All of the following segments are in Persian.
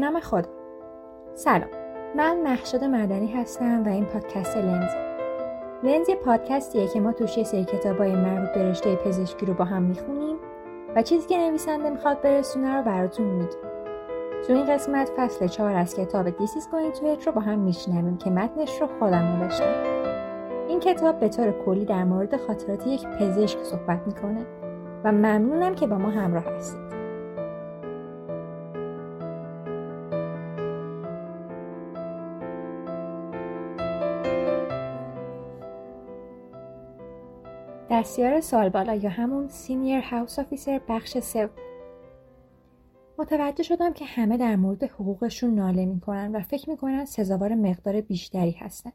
نام خدا سلام. من محشد مدنی هستم و این پادکست لنز لنز یه پادکستیه که ما توش یه سری کتابای مربوط به رشته پزشکی رو با هم می‌خونیم و چیزی که نویسنده می‌خواد برسونه رو براتون میگیم تو این قسمت فصل چهار از کتاب دیسیز Going to رو با هم میشنویم که متنش رو خودم نوشتم. این کتاب به طور کلی در مورد خاطرات یک پزشک صحبت می‌کنه و ممنونم که با ما همراه هستید. دستیار سالبالا یا همون سینیر هاوس آفیسر بخش سوم متوجه شدم که همه در مورد حقوقشون ناله می‌کنن و فکر می‌کنن سزاوار مقدار بیشتری هستن.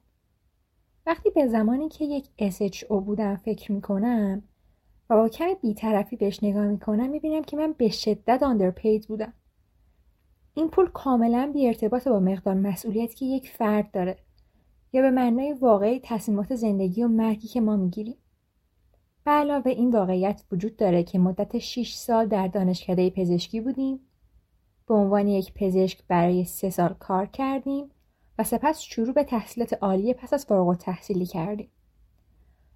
وقتی به زمانی که یک SHO بودم فکر می‌کنم و با کمی بیطرفی بهش نگاه می‌کنم می‌بینم که من به شدت آندرپید بودم. این پول کاملا بی ارتباط با مقدار مسئولیتی که یک فرد داره یا به معنای واقعی تصمیمات زندگی و مرگی که ما می‌گیریم. به علاوه این واقعیت وجود داره که مدت 6 سال در دانشکده پزشکی بودیم به عنوان یک پزشک برای سه سال کار کردیم و سپس شروع به تحصیلات عالی پس از فارغ تحصیلی کردیم.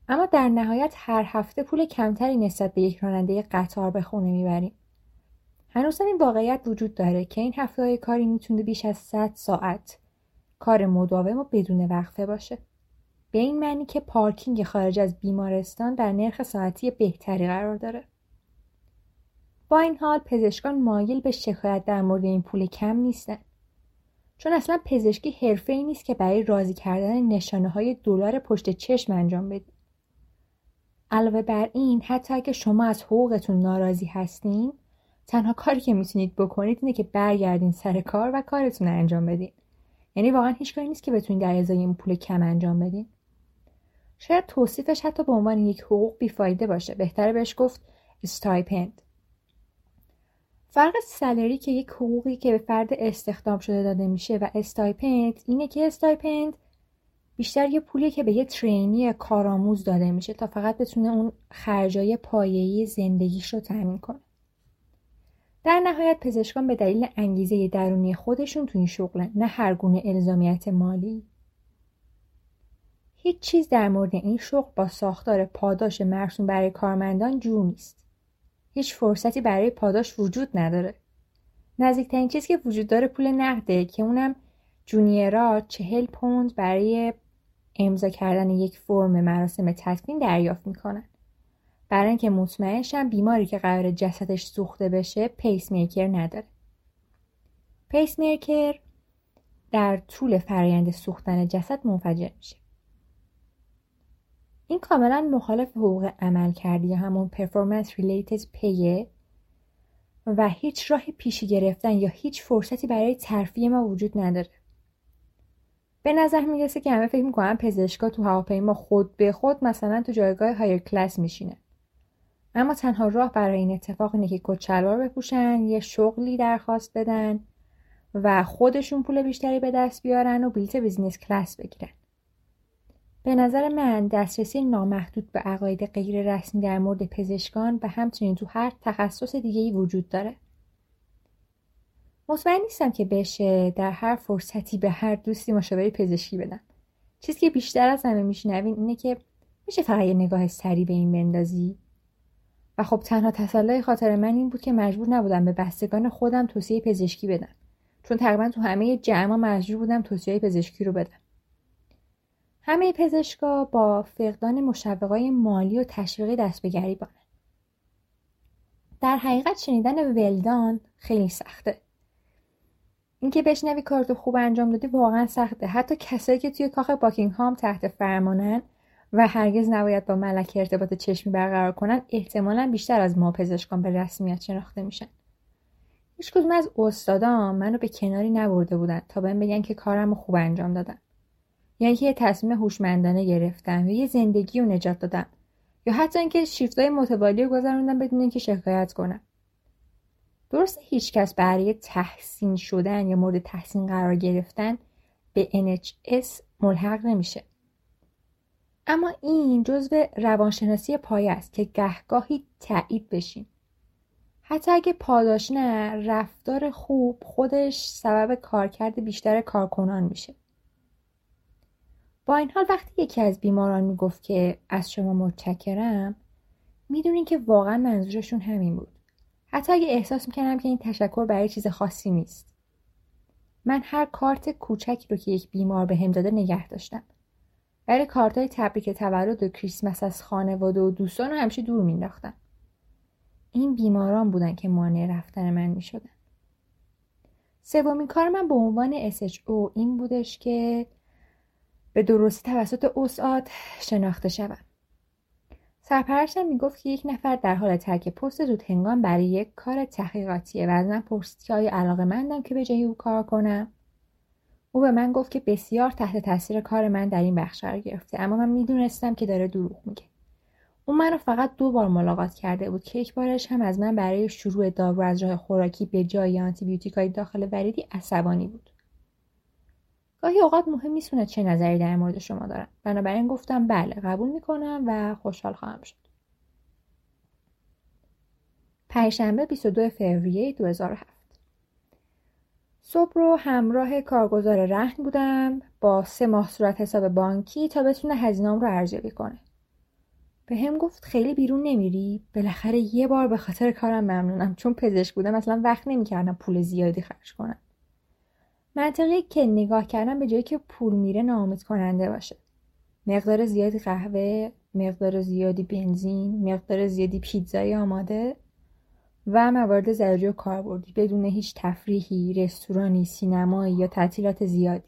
اما در نهایت هر هفته پول کمتری نسبت به یک راننده قطار به خونه می‌بریم. هنوز این واقعیت وجود داره که این هفته های کاری می‌تونه بیش از 100 ساعت کار مداوم و بدون وقفه باشه. به این معنی که پارکینگ خارج از بیمارستان در نرخ ساعتی بهتری قرار داره. با این حال پزشکان مایل به شکایت در مورد این پول کم نیستن. چون اصلا پزشکی حرفه ای نیست که برای راضی کردن نشانه های دلار پشت چشم انجام بدید. علاوه بر این حتی اگه شما از حقوقتون ناراضی هستین تنها کاری که می‌تونید بکنید اینه که برگردین سر کار و کارتون انجام بدین. یعنی واقعا هیچ کاری نیست که بتونید در ازای این پول کم انجام بدین. شاید توصیفش حتی به عنوان یک حقوق بیفایده باشه. بهتره بهش گفت استایپند. فرق salary که یک حقوقی که به فرد استخدام شده داده میشه و stipend اینه که stipend بیشتر یه پولیه که به یه trainee کارآموز داده میشه تا فقط بتونه اون خرجای پایه‌ای زندگیش رو تامین کنه. در نهایت پزشکان به دلیل انگیزه درونی خودشون تو این شغلن نه هر گونه الزامیت مالی. هیچ چیز در مورد این شغل با ساختار پاداش مرسوم برای کارمندان جور نیست. هیچ فرصتی برای پاداش وجود نداره. نزدیکترین چیزی که وجود داره پول نقده که اونم junior ا چهل پوند برای امضا کردن یک فرم مراسم تدفین دریافت می‌کنن. برای اینکه مطمئن شن بیماری که قرار جسدش سوخته بشه پیس میکر نداره. پیس میکر در طول فرایند سوختن جسد منفجر میشه. این کاملا مخالف حقوق عمل کردی یا همون performance related pay ه و هیچ راه پیشی گرفتن یا هیچ فرصتی برای ترفیع ما وجود نداره. به نظر می‌رسه که همه فکر می‌کنن پزشکا تو هواپیما خود به خود مثلا تو جایگاه higher class میشینه. اما تنها راه برای این اتفاق اینه که کت شلوار بپوشن، یه شغلی درخواست بدن و خودشون پول بیشتری به دست بیارن و بلیت business class بگیرن. به نظر من دسترسی نامحدود به عقاید غیر رسمی در مورد پزشکان و همچنین تو هر تخصص دیگه ای وجود داره. مطمئن نیستم که بشه در هر فرصتی به هر دوستی مشاوره پزشکی بدم. چیزی که بیشتر از همه میشنوین اینه که میشه فقط یه نگاه سری به این بندازی و خب تنها تسلای خاطر من این بود که مجبور نبودم به بستگان خودم توصیه پزشکی بدم چون تقریبا تو همه جمع مجبور بودم توصیه پزشکی رو بدم همه پزشکا با فقدان مشوقای مالی و تشویقی دست به گریبانن در حقیقت شنیدن ولدان خیلی سخته. اینکه بشنوی کارتو خوب انجام دادی واقعا سخته. حتی کسایی که توی کاخ باکینگهام تحت فرمانن و هرگز نباید با ملکه ارتباط چشمی برقرار کنن احتمالا بیشتر از ما پزشکان به رسمیت شناخته میشن. هیچ کدوم از استادان منو به کناری نبرده بودن تا بهم بگن که کارم خوب انجام دادم یا یه تصمیم هوشمندانه گرفتم یا یه زندگی رو نجات دادم. یا حتی اینکه شیفتای متوالی رو گذروندم بدون اینکه شکایت کنم. درست هیچکس برای تحسین شدن یا مورد تحسین قرار گرفتن به NHS ملحق نمیشه. اما این جزو روانشناسی پایه است که گهگاهی تایید بشیم. حتی اگه پاداش نه رفتار خوب خودش سبب کارکرد بیشتر کارکنان میشه. با این حال وقتی یکی از بیماران می‌گفت که از شما متشکرم می‌دونین که واقعا منظورشون همین بود. حتی اگه احساس می‌کنم که این تشکر برای چیز خاصی نیست. من هر کارت کوچکی رو که یک بیمار به هم داده نگه داشتم. ولی کارت های تبریک تولد و کریسمس از خانواده و دوستان رو همیشه دور مینداختم این بیماران بودن که مانع رفتن من می شدن. سومین کار من به عنوان SHO این بودش که به درستی توسط اوساد شناخته شوم. سرپرستم می‌گفت که یک نفر در حال ترک پست زود هنگام برای یک کار تحقیقاتیه. و از من پرسید که آیا علاقه مندم که به جای او کار کنم؟ او به من گفت که بسیار تحت تاثیر کار من در این بخش قرار گرفته اما من می‌دونستم که داره دروغ میگه. او منو فقط دو بار ملاقات کرده بود. که یک بارش هم از من برای شروع دارو از راه خوراکی به جای آنتیبیوتیک های داخل وریدی عصبانی بود. گاهی اوقات مهم نیستونه چه نظری در مورد شما دارم بنابراین گفتم بله قبول می‌کنم و خوشحال خواهم شد. پنجشنبه 22 فوریه 2007 صبح رو همراه کارگزار رهن بودم با سه ماه صورت حساب بانکی تا بتونه هزینه‌ام رو ارزیابی کنه. به هم گفت خیلی بیرون نمیری؟ بالاخره یه بار به خاطر کارم ممنونم چون پزشک بودم اصلا وقت نمی‌کردم پول زیادی خرج کنم. منطقی که نگاه کردم به جایی که پول میره ناامید کننده باشه. مقدار زیادی قهوه مقدار زیادی بنزین مقدار زیادی پیتزای آماده و موارد ضروری و کاربردی بدون هیچ تفریحی رستورانی سینمایی یا تعطیلات زیادی.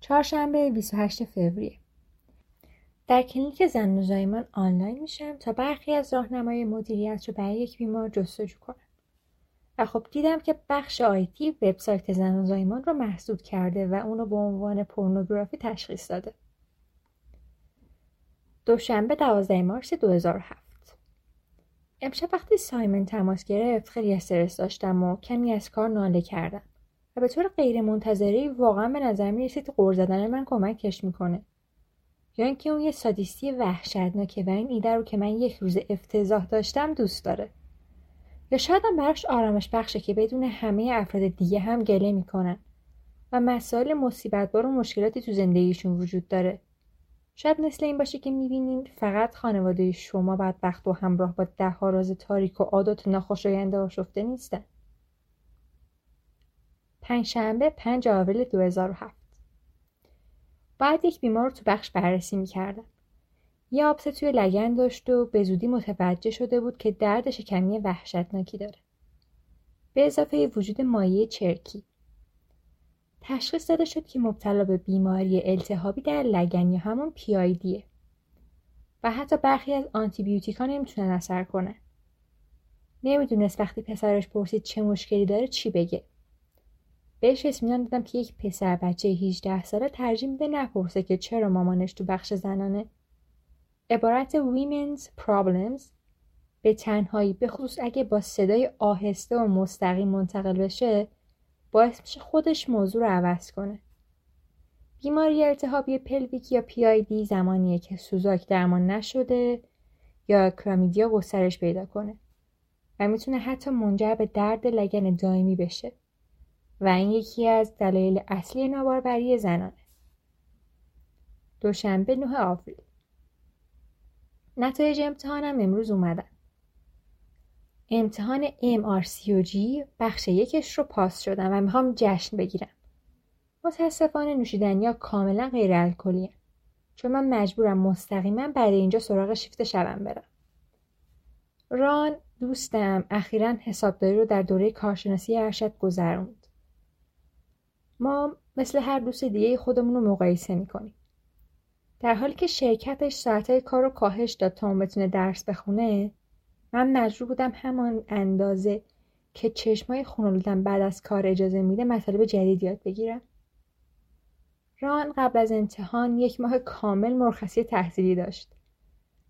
چهارشنبه 28 فوریه. در کلینیک زن و زایمان آنلاین میشم تا برخی از راهنمای مدیریت رو برای یک بیمار جستجو کنم. و خب دیدم که بخش آیتی وبسایت زن و زایمان رو محدود کرده و اونو به عنوان پورنوگرافی تشخیص داده. دوشنبه 12 مارس 2007 امشب وقتی سایمن تماس گرفت خیلی استرس داشتم و کمی از کار ناله کردم و به طور غیر منتظری واقعا به نظر می رسید قرض زدن من کمکش می‌کنه. یا اینکه اون یه سادیستی وحشتناکه و این ایده رو که من یک روز افتضاح داشتم دوست داره. یا شاید هم براش آرامش بخشه که بدون همه افراد دیگه هم گله می‌کنن. و مسائل مصیبت بار و مشکلاتی تو زندگیشون وجود داره. شاید مثل این باشه که می‌بینین فقط خانواده شما بدبخت و همراه با ده ها راز تاریک و عادات ناخوشایند آشفته نیستن. پنجشنبه 5 آوریل 2007 بعد یک بیمار رو تو بخش بررسی می‌کردم. یه آبسه توی لگن داشت و به زودی متوجه شده بود که درد شکمی وحشتناکی داره. به اضافه وجود مایه چرکی. تشخیص داده شد که مبتلا به بیماری التهابی در لگن یا همون پیایدیه و حتی برخی از آنتیبیوتیکا نمی‌تونن اثر کنن. نمی‌دونست وقتی پسرش پرسید چه مشکلی داره چی بگه. بهش اسمیان دادم که یک پسر بچه 18 ساله ترجیح میده نپرسه که چرا مامانش تو بخش زنانه. عبارت Women's Problems به تنهایی به خصوص اگه با صدای آهسته و مستقیم منتقل بشه باعث میشه خودش موضوع رو عوض کنه بیماری التهابی پلویک یا دی زمانیه که سوزاک درمان نشده یا کلامیدیا گسترش پیدا کنه و می‌تونه حتی منجر به درد لگن دائمی بشه و این یکی از دلایل اصلی ناباربری زنانه. دوشنبه 9 آوریل نتایج امتحانم امروز اومدن. امتحان MRCOG بخش یکش رو پاس شدم و می‌خوام جشن بگیرم. متاسفانه نوشیدنی کاملا غیر الکلی چون من مجبورم مستقیما بعد اینجا سراغ شیفت شبم برم. ران دوستم اخیرا حسابداری رو در دوره کارشناسی ارشد گذروند. ما مثل هر دوست دیگه خودمون رو مقایسه می‌کنیم. در حالی که شرکتش ساعتهای کار رو کاهش داد تا اون بتونه درس بخونه من مجبور بودم همان اندازه که چشمای خونالودم بعد از کار اجازه میده مطالب جدید یاد بگیرم. ران قبل از امتحان یک ماه کامل مرخصی تحصیلی داشت.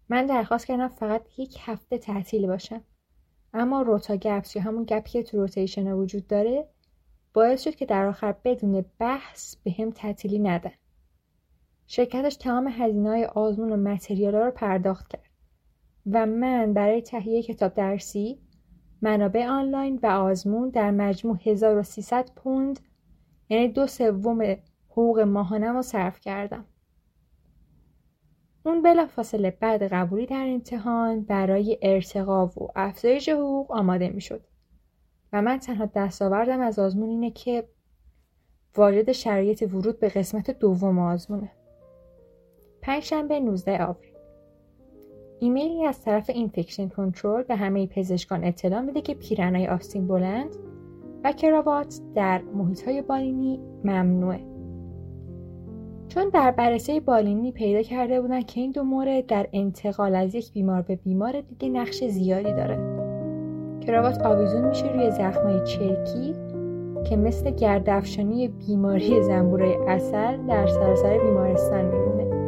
من درخواست کردم فقط یک هفته تعطیل باشم. اما روتا گپس یا همون گپی که تو روتیشن وجود داره باعث شد که در آخر بدون بحث به هم تعطیلی ندن. شرکتش تمام هزینه های آزمون و متریال رو پرداخت کرد و من برای تهیه کتاب درسی منابع آنلاین و آزمون در مجموع 1300 پوند یعنی دو سوم حقوق ماهانم رو صرف کردم. اون بلافاصله بعد قبولی در امتحان برای ارتقا و افزایش حقوق آماده می شد. و من تنها دستاوردم از آزمون اینه که وارد شرایط ورود به قسمت دوم آزمونه. پنجشنبه 19 آوریل ایمیلی از طرف اینفکشن کنترل به همه پزشکان اطلاع میده که پیرنای آستین بلند و کراوات در محیط های بالینی ممنوعه. چون در بررسی بالینی پیدا کرده بودن که این دو مورد در انتقال از یک بیمار به بیمار دیگه نقش زیادی داره. کراوات آویزون میشه روی زخمای چرکی که مثل گردافشانی بیماری زنبوره اصل در سراسر بیمارستان میمونه.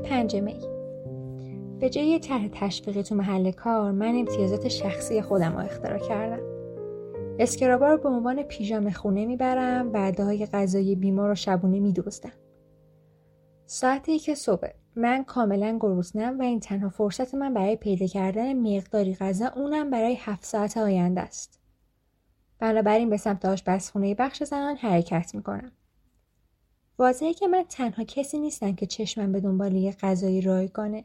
شنبه پنج می. به جای طرح تشویقی تو محل کار من امتیازات شخصی خودم رو اختراع کردم. اسکرابا رو به عنوان پیژام خونه می‌برم و های غذایی بیمار رو شبونه میدوزدم ساعتی که صبح من کاملا گرسنم و این تنها فرصت من برای پیدا کردن مقداری غذا اونم برای هفت ساعت آینده است. بنابراین به سمت آشپزخونه بخش زنان حرکت می‌کنم. واضحه که من تنها کسی نیستم که چشمم به دنبال یه غذای رایگانه.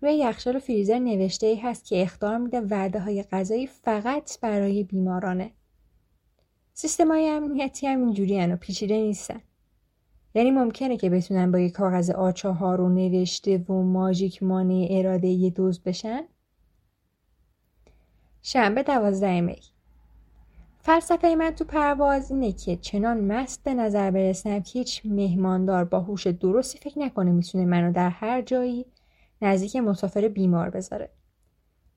روی یخچال و فریزر نوشته ای هست که اختار میده وعده های غذایی فقط برای بیمارانه. سیستم های امنیتی هم اینجوری و پیچیده نیستن. یعنی ممکنه که بتونن با یه کاغذ آچه رو نوشته و ماژیک مانع اراده یه دوز بشن؟ شنبه دوازده می فلسفه من تو پرواز اینه که چنان مست به نظر برسم که هیچ مهماندار با هوش درستی فکر نکنه می‌تونه منو در هر جایی نزدیک مسافر بیمار بذاره.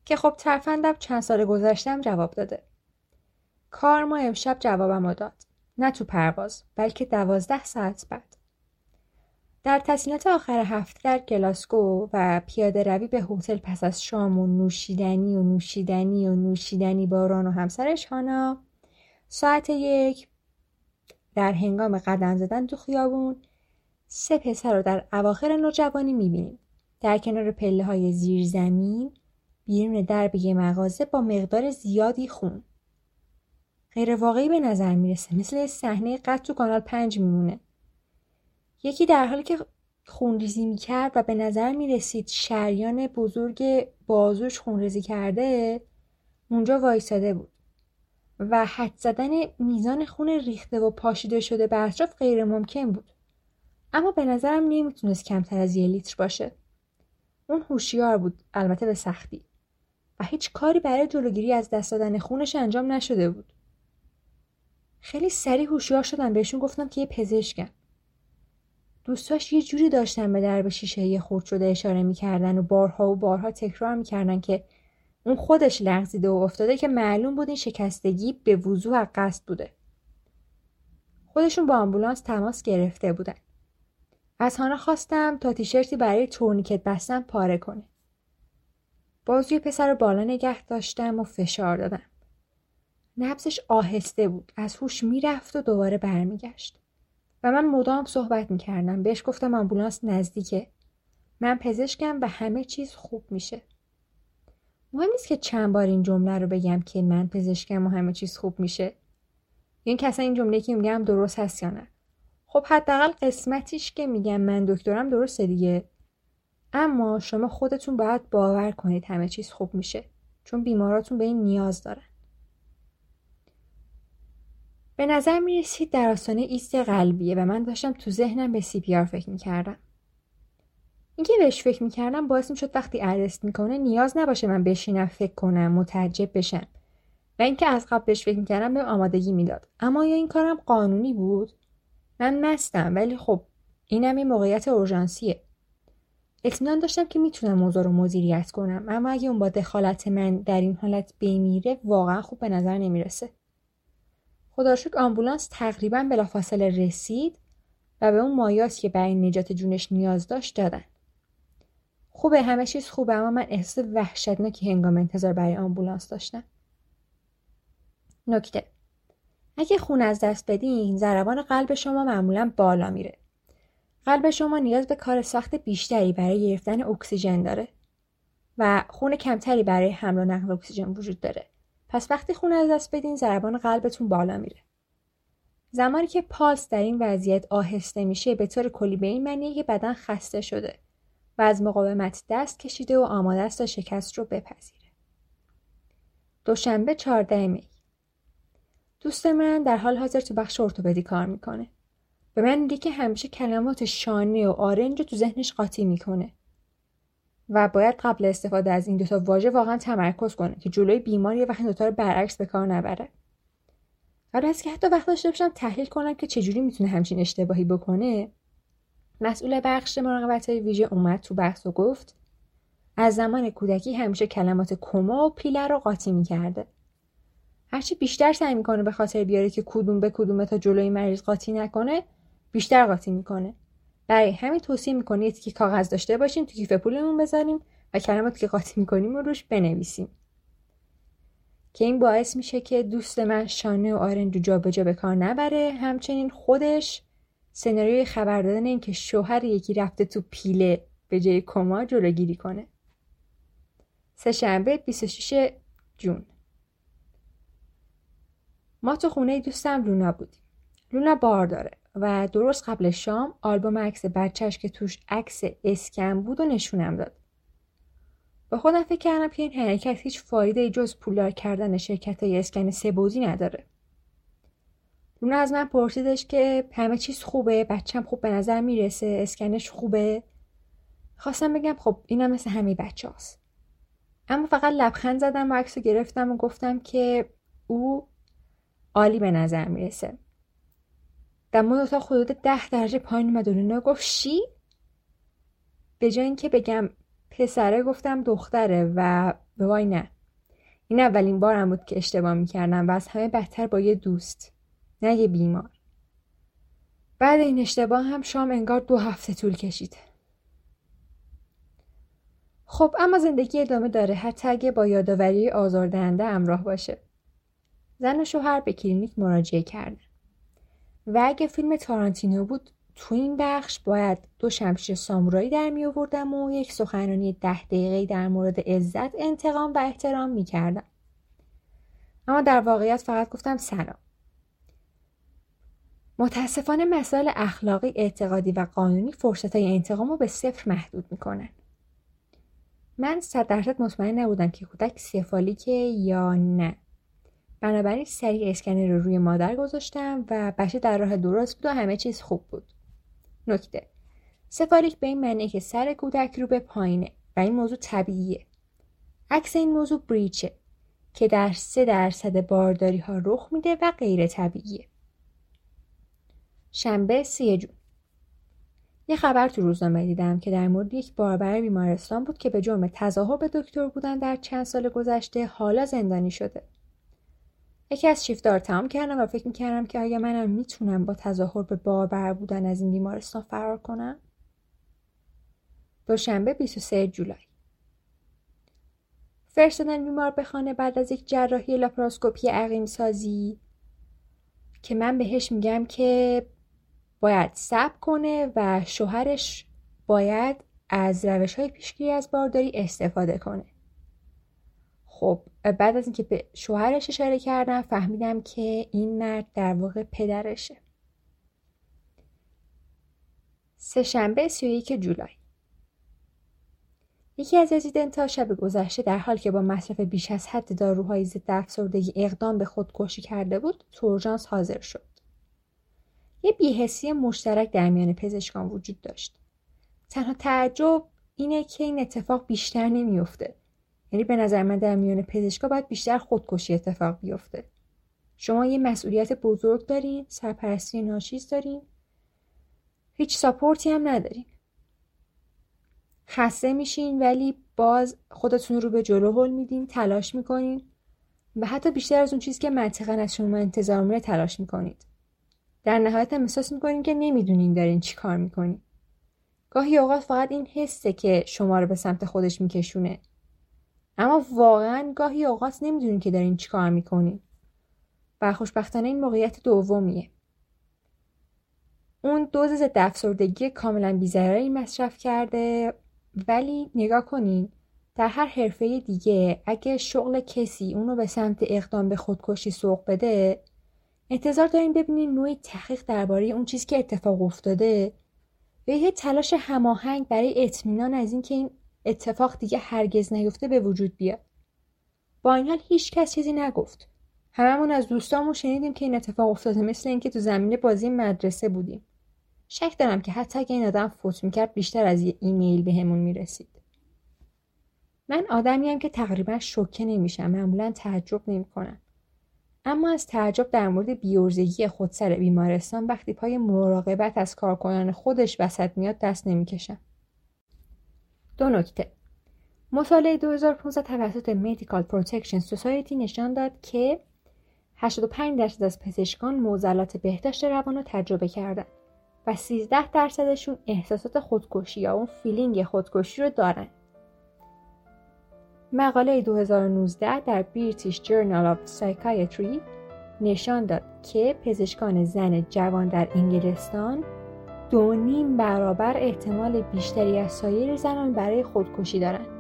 که خب ترفندم چند سال گذشتم جواب داده. کار ما امشب جوابم داد. نه تو پرواز بلکه دوازده ساعت بعد. در تسلیمات آخر هفته در گلاسکو و پیاده روی به هتل پس از شام و نوشیدنی و نوشیدنی و نوشیدنی باران و همسرش هانا ساعت یک در هنگام قدم زدن تو خیابون سه پسر رو در اواخر نوجوانی می‌بینیم. در کنار پله های زیر زمین بیرون درب یه مغازه با مقدار زیادی خون. غیر واقعی به نظر می‌رسه مثل صحنه قد تو کانال پنج میمونه. یکی در حالی که خونریزی می‌کرد و به نظر می‌رسید شریان بزرگ بازوش خونریزی کرده اونجا وایساده بود. و حد زدن میزان خون ریخته و پاشیده شده به اطراف غیر ممکن بود. اما به نظرم نمی‌تونست کمتر از یه لیتر باشه. اون هوشیار بود البته به سختی و هیچ کاری برای جلوگیری از دست دادن خونش انجام نشده بود. خیلی سریع هوشیار شدم بهشون گفتم که یه پزشکم. دوستاش یه جوری داشتن به درب شیشه خورد شده اشاره می‌کردن و بارها و بارها تکرار می‌کردن که اون خودش لغزیده و افتاده که معلوم بود این شکستگی به وضوح قصد بوده. خودشون با آمبولانس تماس گرفته بودن. از هانا خواستم تا تیشرتی برای تورنیکت بستن پاره کنه. بازوی پسر رو بالا نگه داشتم و فشار دادم. نبزش آهسته بود. از هوش می‌رفت و دوباره برمیگشت. و من مدام صحبت می‌کردم. بهش گفتم آمبولانس نزدیکه. من پزشکم و همه چیز خوب میشه. مهم نیست که چند بار این جمله رو بگم که من پزشکم و همه چیز خوب میشه. این کسا این جمله که میگم درست هست یا نه. خب حداقل قسمتیش که میگم من دکترم درسته دیگه. اما شما خودتون باید باور کنید همه چیز خوب میشه. چون بیماراتون به این نیاز دارن. به نظر می رسید در آستانه ایست قلبیه و من داشتم تو ذهنم به سی پی آر فکر می‌کردم. اینکه بهش فکر می‌کردم باعث می‌شد وقتی ارست می‌کنه نیاز نباشه من بشینم فکر کنم متعجب بشم. و اینکه از قبل بهش فکر می‌کردم به آمادگی می‌داد. اما یا این کارم قانونی بود؟ من مستم ولی خب اینم یه موقعیت اورژانسیه. اطمینان داشتم که می‌تونم موضوع رو مدیریت کنم. اما اگه اون با دخالت من در این حالت بمیره واقعا خوب به نظر نمی‌رسه. خدا آمبولانس تقریبا بلافاصله رسید و به اون مایاس که برای نجات جونش نیاز داشت دادن. خوبه همه چیز خوبه اما من احساس وحشتناکی هنگام انتظار برای آمبولانس داشتم. نکته. اگه خون از دست بدین ضربان قلب شما معمولا بالا میره. قلب شما نیاز به کار سخت بیشتری برای گرفتن اکسیژن داره و خون کمتری برای حمل و نقل اکسیژن وجود داره. پس وقتی خون از دست بدین ضربان قلبتون بالا میره. زمانی که پالس در این وضعیت آهسته میشه به طور کلی به این معنیه که بدن خسته شده. و از مقاومت دست کشیده و آماده است تا شکست رو بپذیره. دوشنبه 14 می دوست من در حال حاضر تو بخش ارتوپدی کار می‌کنه. به من میگه که همیشه کلمات شانه و آرنج رو تو ذهنش قاطی می‌کنه. و باید قبل استفاده از این دوتا واژه واقعا تمرکز کنه که جلوی بیمار یه وقت دوتا رو برعکس به کار نبره. قبل از که حتی وقت داشته باشم تحلیل کنم که چجوری می‌تونه همچین اشتباهی بکنه مسئول بخش مراقبت ویژه اومد تو بحث و گفت از زمان کودکی همیشه کلمات کما و پیله رو قاطی می‌کرده. هرچی بیشتر سعی می‌کنه به خاطر بیاره که کدوم به کدومه تا جلوی مریض قاطی نکنه بیشتر قاطی می‌کنه. برای همین توصیه می‌کنید که کاغذ داشته باشیم تو کیف پولمون بذاریم و کلماتی که قاطی می‌کنیم رو روش بنویسیم. که این باعث میشه که دوست من شانه و آرنج جابجا به کار نبره همچنین خودش سناریوی خبر دادن این که شوهر یکی رفته تو پیله به جای کما جلوگیری کنه. سهشنبه 26 جون. ما تو خونه دوستم لونا بودیم. لونا بار داره و درست قبل شام آلبوم عکس بچهش که توش عکس اسکن بود و نشونم داد. با خودم فکر کردم که این حرکت هیچ فایده جز پولدار کردن شرکت های اسکن سبوزی نداره. لونا از من پرسیدش که همه چیز خوبه بچم خوب به نظر می‌رسه اسکنش خوبه. خواستم بگم خب اینم مثل همه بچه هست. اما فقط لبخند زدم و عکس گرفتم و گفتم که او عالی به نظر می‌رسه. مورد اتاق حدود ده درجه پایین اومد و لونا گفت شی به جای اینکه بگم پسره گفتم دختره و به وای نه. این اولین بارم بود که اشتباه می‌کردم و از همه بدتر با یه دوست. نه یه بیمار. بعد این اشتباه هم شام انگار دو هفته طول کشید خب اما زندگی ادامه داره. حتی اگه با یادآوری آزاردهنده همراه باشه. زن و شوهر به کلینیک مراجعه کردن. و اگه فیلم تارانتینو بود تو این بخش باید دو شمشیر سامورایی در می آوردم و یک سخنرانی ده دقیقه در مورد عزت انتقام و احترام می کردم. اما در واقعیت فقط گفتم سلام. متاسفانه مسائل اخلاقی اعتقادی و قانونی فرصت های انتقام رو به صفر محدود می‌کنن. من صد درصد مطمئن نبودم که کودک سفالیکه یا نه. بنابراین سریع اسکنر رو روی مادر گذاشتم و بچه در راه درست بود و همه چیز خوب بود. نکته. سفالیک به این معنی که سر کودک رو به پایینه و این موضوع طبیعیه. عکس این موضوع بریچه که در سه درصد بارداری ها رخ میده و غیر طبیعیه. شنبه سی جون یه خبر تو روزنامه دیدم که در مورد یک باربر بیمارستان بود که به جرم تظاهر به دکتر بودن در چند سال گذشته حالا زندانی شده. یکی از شیفتار تمام کردم و فکر می‌کردم که آیا منم می‌تونم با تظاهر به باربر بودن از این بیمارستان فرار کنم؟ دوشنبه 23 جولای فرستادن بیمار به خانه بعد از یک جراحی لاپاراسکوپی عقیم سازی که من بهش میگم که باید صبر کنه و شوهرش باید از روش های پیشگیری از بارداری استفاده کنه. خب بعد از اینکه به شوهرش اشاره کردم فهمیدم که این مرد در واقع پدرشه. سهشنبه 31 جولای. یکی از رزیدنت شب گذشته در حال که با مصرف بیش از حد داروهای ضد افسردگی اقدام به خودکشی کرده بود تو حاضر شد. یه بیهسی مشترک در میان پزشکان وجود داشت. تنها تعجب اینه که این اتفاق بیشتر نمیافته. یعنی به نظر من در میان پزشکا باید بیشتر خودکشی اتفاق بیفته. شما یه مسئولیت بزرگ دارین سرپرستی ناچیز دارین. هیچ ساپورتی هم ندارین. خسته میشین ولی باز خودتون رو به جلو هل میدین تلاش می‌کنین و حتی بیشتر از اون چیزی که منطقا از شما انتظار میره تلاش می‌کنید. در نهایت هم احساس می‌کنین که نمی‌دونین دارین چی کار می‌کنین. گاهی اوقات فقط این حسه که شما رو به سمت خودش میکشونه. اما واقعا گاهی اوقات نمی‌دونین که دارین چی کار می‌کنین. و خوشبختانه این موقعیت دومیه. اون دوز ضد افسردگی کاملا بیزراری مصرف کرده ولی نگاه کنین در هر حرفه دیگه اگه شغل کسی اونو به سمت اقدام به خودکشی سوق بده انتظار داریم ببینین نوعی تحقیق درباره اون چیزی که اتفاق افتاده. و یه تلاش هماهنگ برای اطمینان از اینکه این اتفاق دیگه هرگز نیفته به وجود بیاد. با این حال هیچ کس چیزی نگفت. هممون از دوستامون شنیدیم که این اتفاق افتاده مثل اینکه تو زمین بازی مدرسه بودیم. شک دارم که حتی اگه این آدم فوت می‌کرد بیشتر از یه ایمیل به همون می‌رسید. من آدمیم که تقریبا شوکه نمیشم. معمولا تعجب نمی‌کنم. اما از تعجب در مورد بیورزگی خودسر بیمارستان وقتی پای مراقبت از کارکنان خودش وسط میاد دست نمی‌کشم دو نکته مطالعه 2015 توسط Medical Protection Society نشان داد که 85 درصد از پزشکان معضلات بهداشت روان رو تجربه کردند و 13 درصدشون احساسات خودکشی یا اون فیلینگ خودکشی رو دارن. مقاله 2019 در British Journal of Psychiatry نشان داد که پزشکان زن جوان در انگلستان دو نیم برابر احتمال بیشتری از سایر زنان برای خودکشی دارند.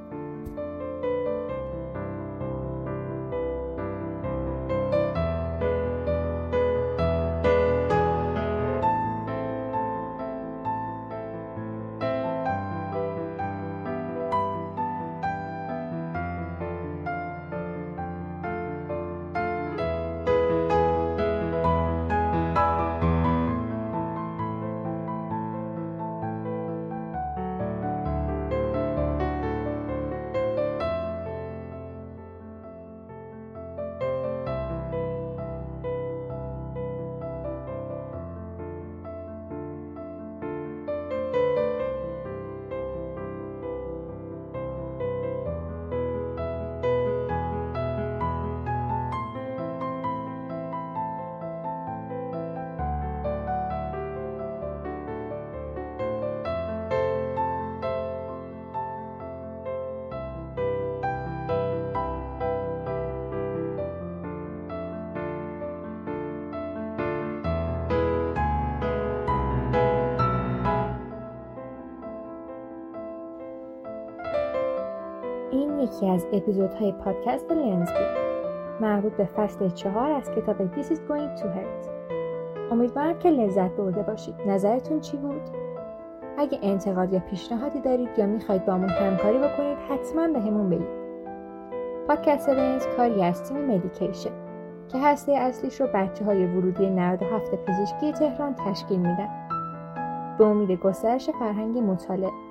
یکی از اپیزودهای پادکست لنز بود. مربوط به فصل چهار از کتاب This is going to hurt. امیدوارم که لذت برده باشید. نظرتون چی بود؟ اگه انتقاد یا پیشنهادی دارید یا می‌خواید با همون همکاری بکنید حتما به همون بگید. پادکست لنز کاری از تیم مدیکیشن که هسته اصلیش رو بچه های ورودی 97 پزشکی تهران تشکیل میدن. به امید گسترش فرهنگ مطالعه.